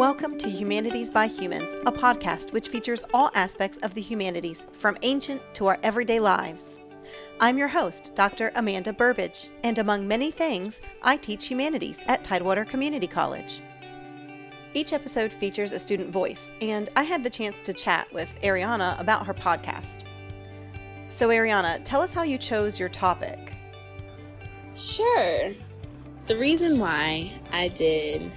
Welcome to Humanities by Humans, a podcast which features all aspects of the humanities, from ancient to our everyday lives. I'm your host, Dr. Amanda Burbidge, and among many things, I teach humanities at Tidewater Community College. Each episode features a student voice, and I had the chance to chat with Ariana about her podcast. So, Ariana, tell us how you chose your topic. Sure. The reason why I did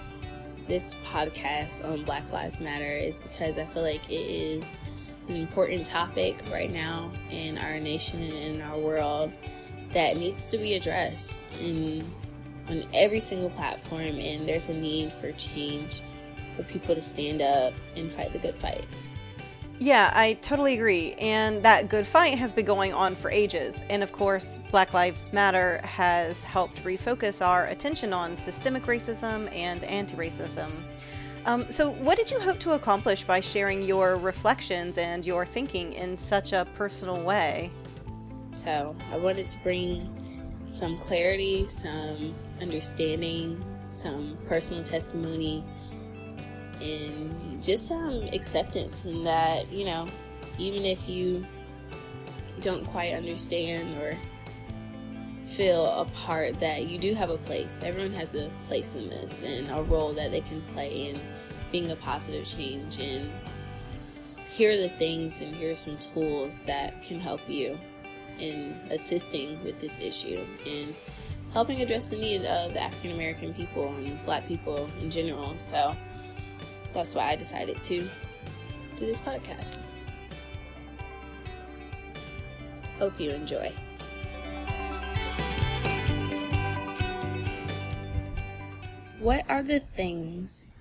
this podcast on Black Lives Matter is because I feel like it is an important topic right now in our nation and in our world that needs to be addressed in on every single platform and there's a need for change for people to stand up and fight the good fight. Yeah, I totally agree. And that good fight has been going on for ages. And of course, Black Lives Matter has helped refocus our attention on systemic racism and anti racism. Um, so, what did you hope to accomplish by sharing your reflections and your thinking in such a personal way? So, I wanted to bring some clarity, some understanding, some personal testimony and just some acceptance in that, you know, even if you don't quite understand or feel a part that you do have a place. Everyone has a place in this and a role that they can play in being a positive change. And here are the things and here are some tools that can help you in assisting with this issue and helping address the need of the African American people and black people in general. So, that's why I decided to do this podcast. Hope you enjoy. What are the things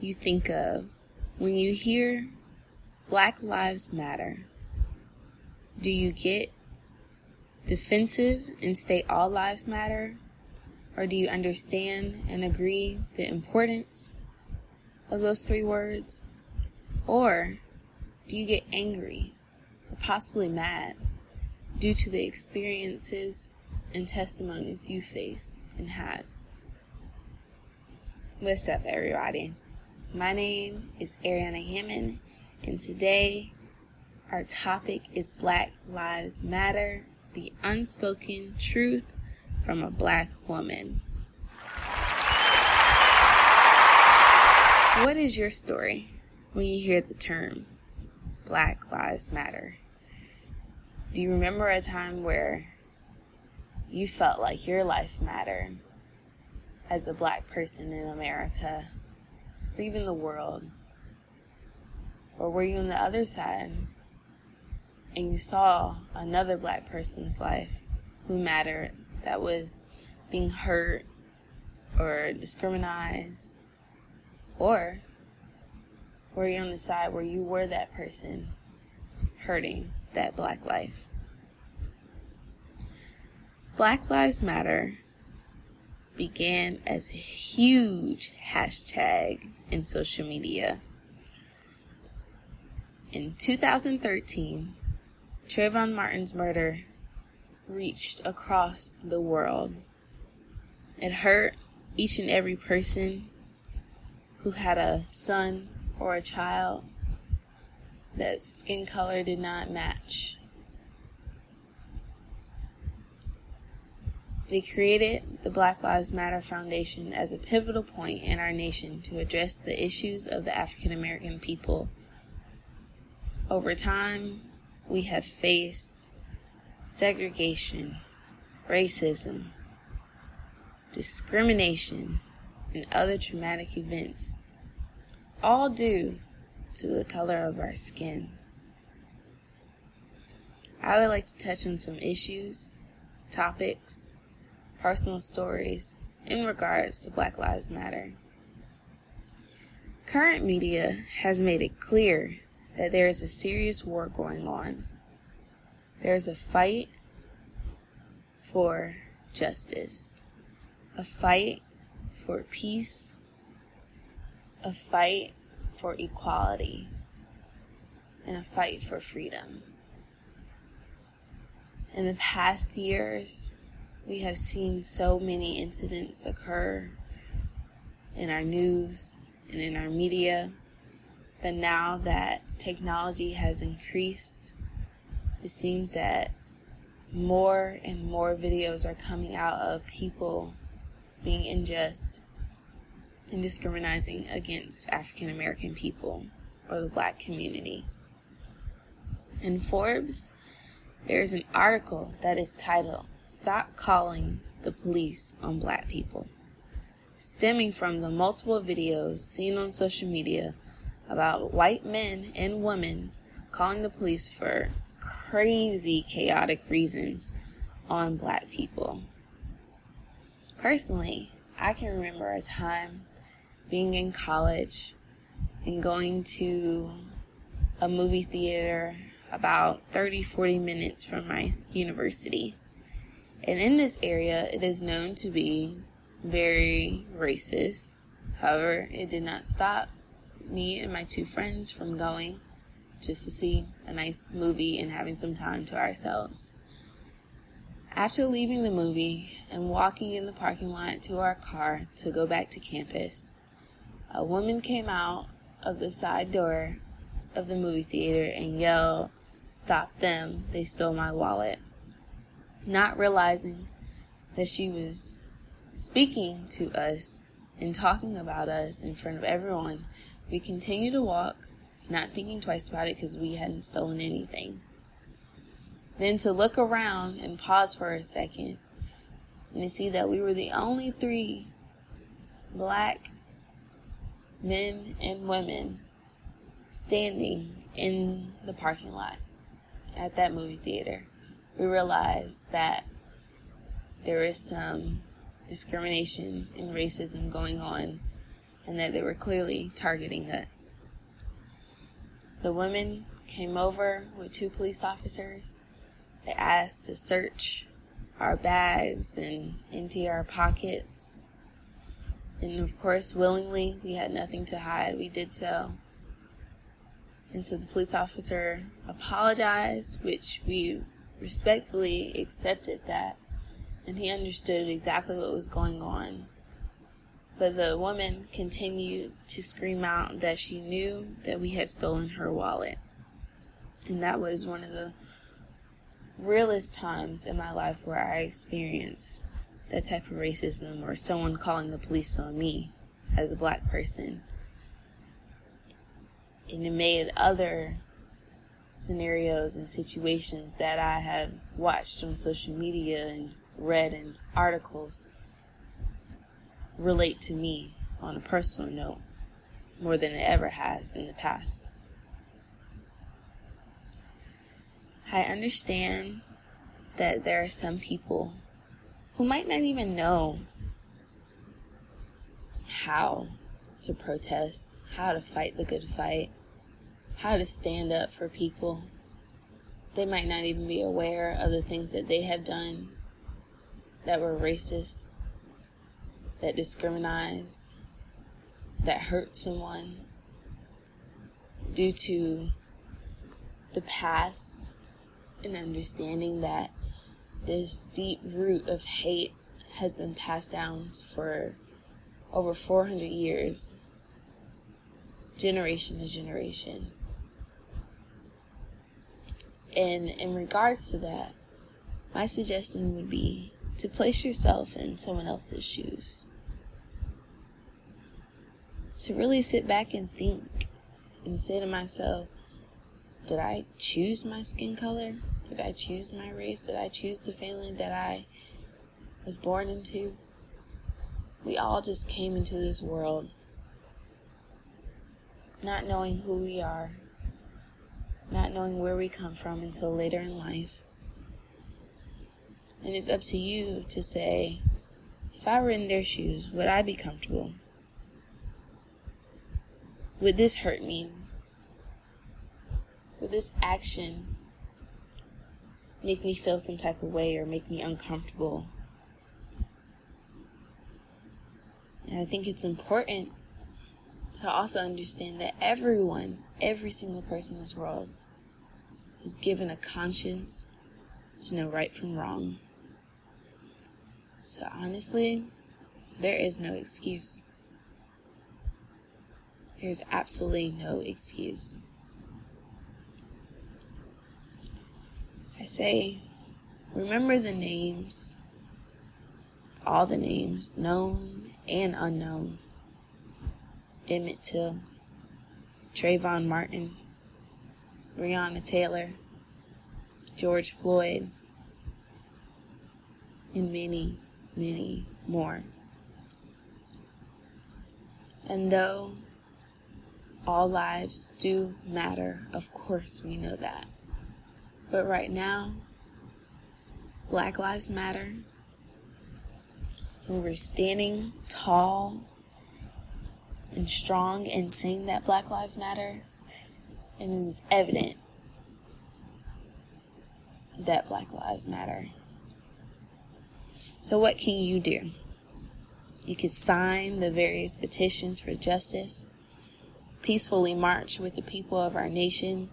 you think of when you hear Black Lives Matter? Do you get defensive and state all lives matter? Or do you understand and agree the importance of those three words? Or do you get angry or possibly mad due to the experiences and testimonies you faced and had? What's up, everybody? My name is Ariana Hammond, and today our topic is Black Lives Matter the unspoken truth from a black woman. What is your story when you hear the term Black Lives Matter? Do you remember a time where you felt like your life mattered as a black person in America or even the world? Or were you on the other side and you saw another black person's life who mattered that was being hurt or discriminated or were you on the side where you were that person hurting that black life? Black Lives Matter began as a huge hashtag in social media. In 2013, Trayvon Martin's murder reached across the world. It hurt each and every person who had a son or a child that skin color did not match. They created the Black Lives Matter Foundation as a pivotal point in our nation to address the issues of the African American people. Over time, we have faced segregation, racism, discrimination, and other traumatic events, all due to the color of our skin. I would like to touch on some issues, topics, personal stories in regards to Black Lives Matter. Current media has made it clear that there is a serious war going on. There is a fight for justice, a fight for peace, a fight for equality, and a fight for freedom. In the past years, we have seen so many incidents occur in our news, and in our media. But now that technology has increased, it seems that more and more videos are coming out of people being unjust and discriminating against African American people or the black community. In Forbes, there's an article that is titled Stop Calling the Police on Black People, stemming from the multiple videos seen on social media about white men and women calling the police for crazy, chaotic reasons on black people. Personally, I can remember a time being in college and going to a movie theater about 30 40 minutes from my university. And in this area, it is known to be very racist. However, it did not stop me and my two friends from going just to see a nice movie and having some time to ourselves. After leaving the movie and walking in the parking lot to our car to go back to campus, a woman came out of the side door of the movie theater and yelled, Stop them, they stole my wallet. Not realizing that she was speaking to us and talking about us in front of everyone, we continued to walk not thinking twice about it because we hadn't stolen anything. Then to look around and pause for a second and to see that we were the only three black men and women standing in the parking lot at that movie theater. We realized that there is some discrimination and racism going on and that they were clearly targeting us. The women came over with two police officers. They asked to search our bags and empty our pockets. And of course, willingly, we had nothing to hide. We did so. And so the police officer apologized, which we respectfully accepted that. And he understood exactly what was going on. But the woman continued to scream out that she knew that we had stolen her wallet. And that was one of the realest times in my life where I experienced that type of racism or someone calling the police on me as a black person. And it made other scenarios and situations that I have watched on social media and read in articles relate to me on a personal note more than it ever has in the past. I understand that there are some people who might not even know how to protest, how to fight the good fight, how to stand up for people. They might not even be aware of the things that they have done that were racist that discriminates, that hurt someone due to the past and understanding that this deep root of hate has been passed down for over 400 years, generation to generation. And in regards to that, my suggestion would be to place yourself in someone else's shoes to really sit back and think and say to myself, did I choose my skin color? Did I choose my race? Did I choose the family that I was born into? We all just came into this world not knowing who we are, not knowing where we come from until later in life. And it's up to you to say, if I were in their shoes, would I be comfortable? Would this hurt me? Would this action make me feel some type of way or make me uncomfortable? And I think it's important to also understand that everyone, every single person in this world, is given a conscience to know right from wrong. So honestly, there is no excuse. There's absolutely no excuse. I say, remember the names, all the names, known and unknown. Emmett Till, Trayvon Martin, Breonna Taylor, George Floyd, and many, many more. And though all lives do matter, of course we know that. But right now, Black Lives Matter, and we're standing tall and strong and saying that Black Lives Matter, and it is evident that Black Lives Matter. So, what can you do? You could sign the various petitions for justice, peacefully march with the people of our nation.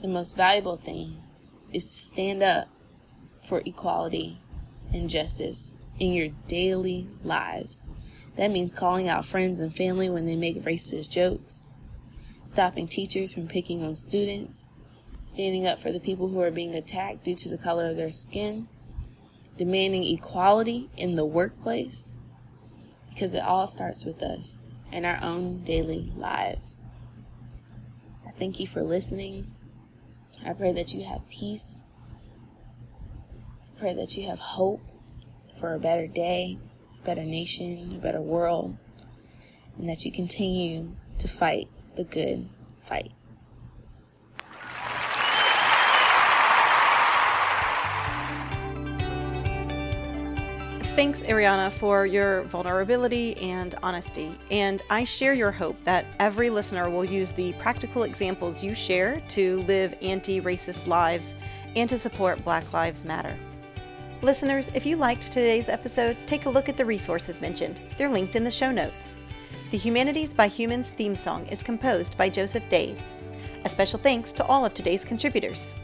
The most valuable thing is to stand up for equality and justice in your daily lives. That means calling out friends and family when they make racist jokes, stopping teachers from picking on students, standing up for the people who are being attacked due to the color of their skin, demanding equality in the workplace, because it all starts with us and our own daily lives. I thank you for listening. I pray that you have peace. I pray that you have hope for a better day, a better nation, a better world, and that you continue to fight the good fight. Thanks, Ariana, for your vulnerability and honesty. And I share your hope that every listener will use the practical examples you share to live anti racist lives and to support Black Lives Matter. Listeners, if you liked today's episode, take a look at the resources mentioned. They're linked in the show notes. The Humanities by Humans theme song is composed by Joseph Dade. A special thanks to all of today's contributors.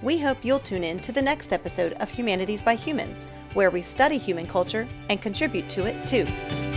We hope you'll tune in to the next episode of Humanities by Humans where we study human culture and contribute to it too.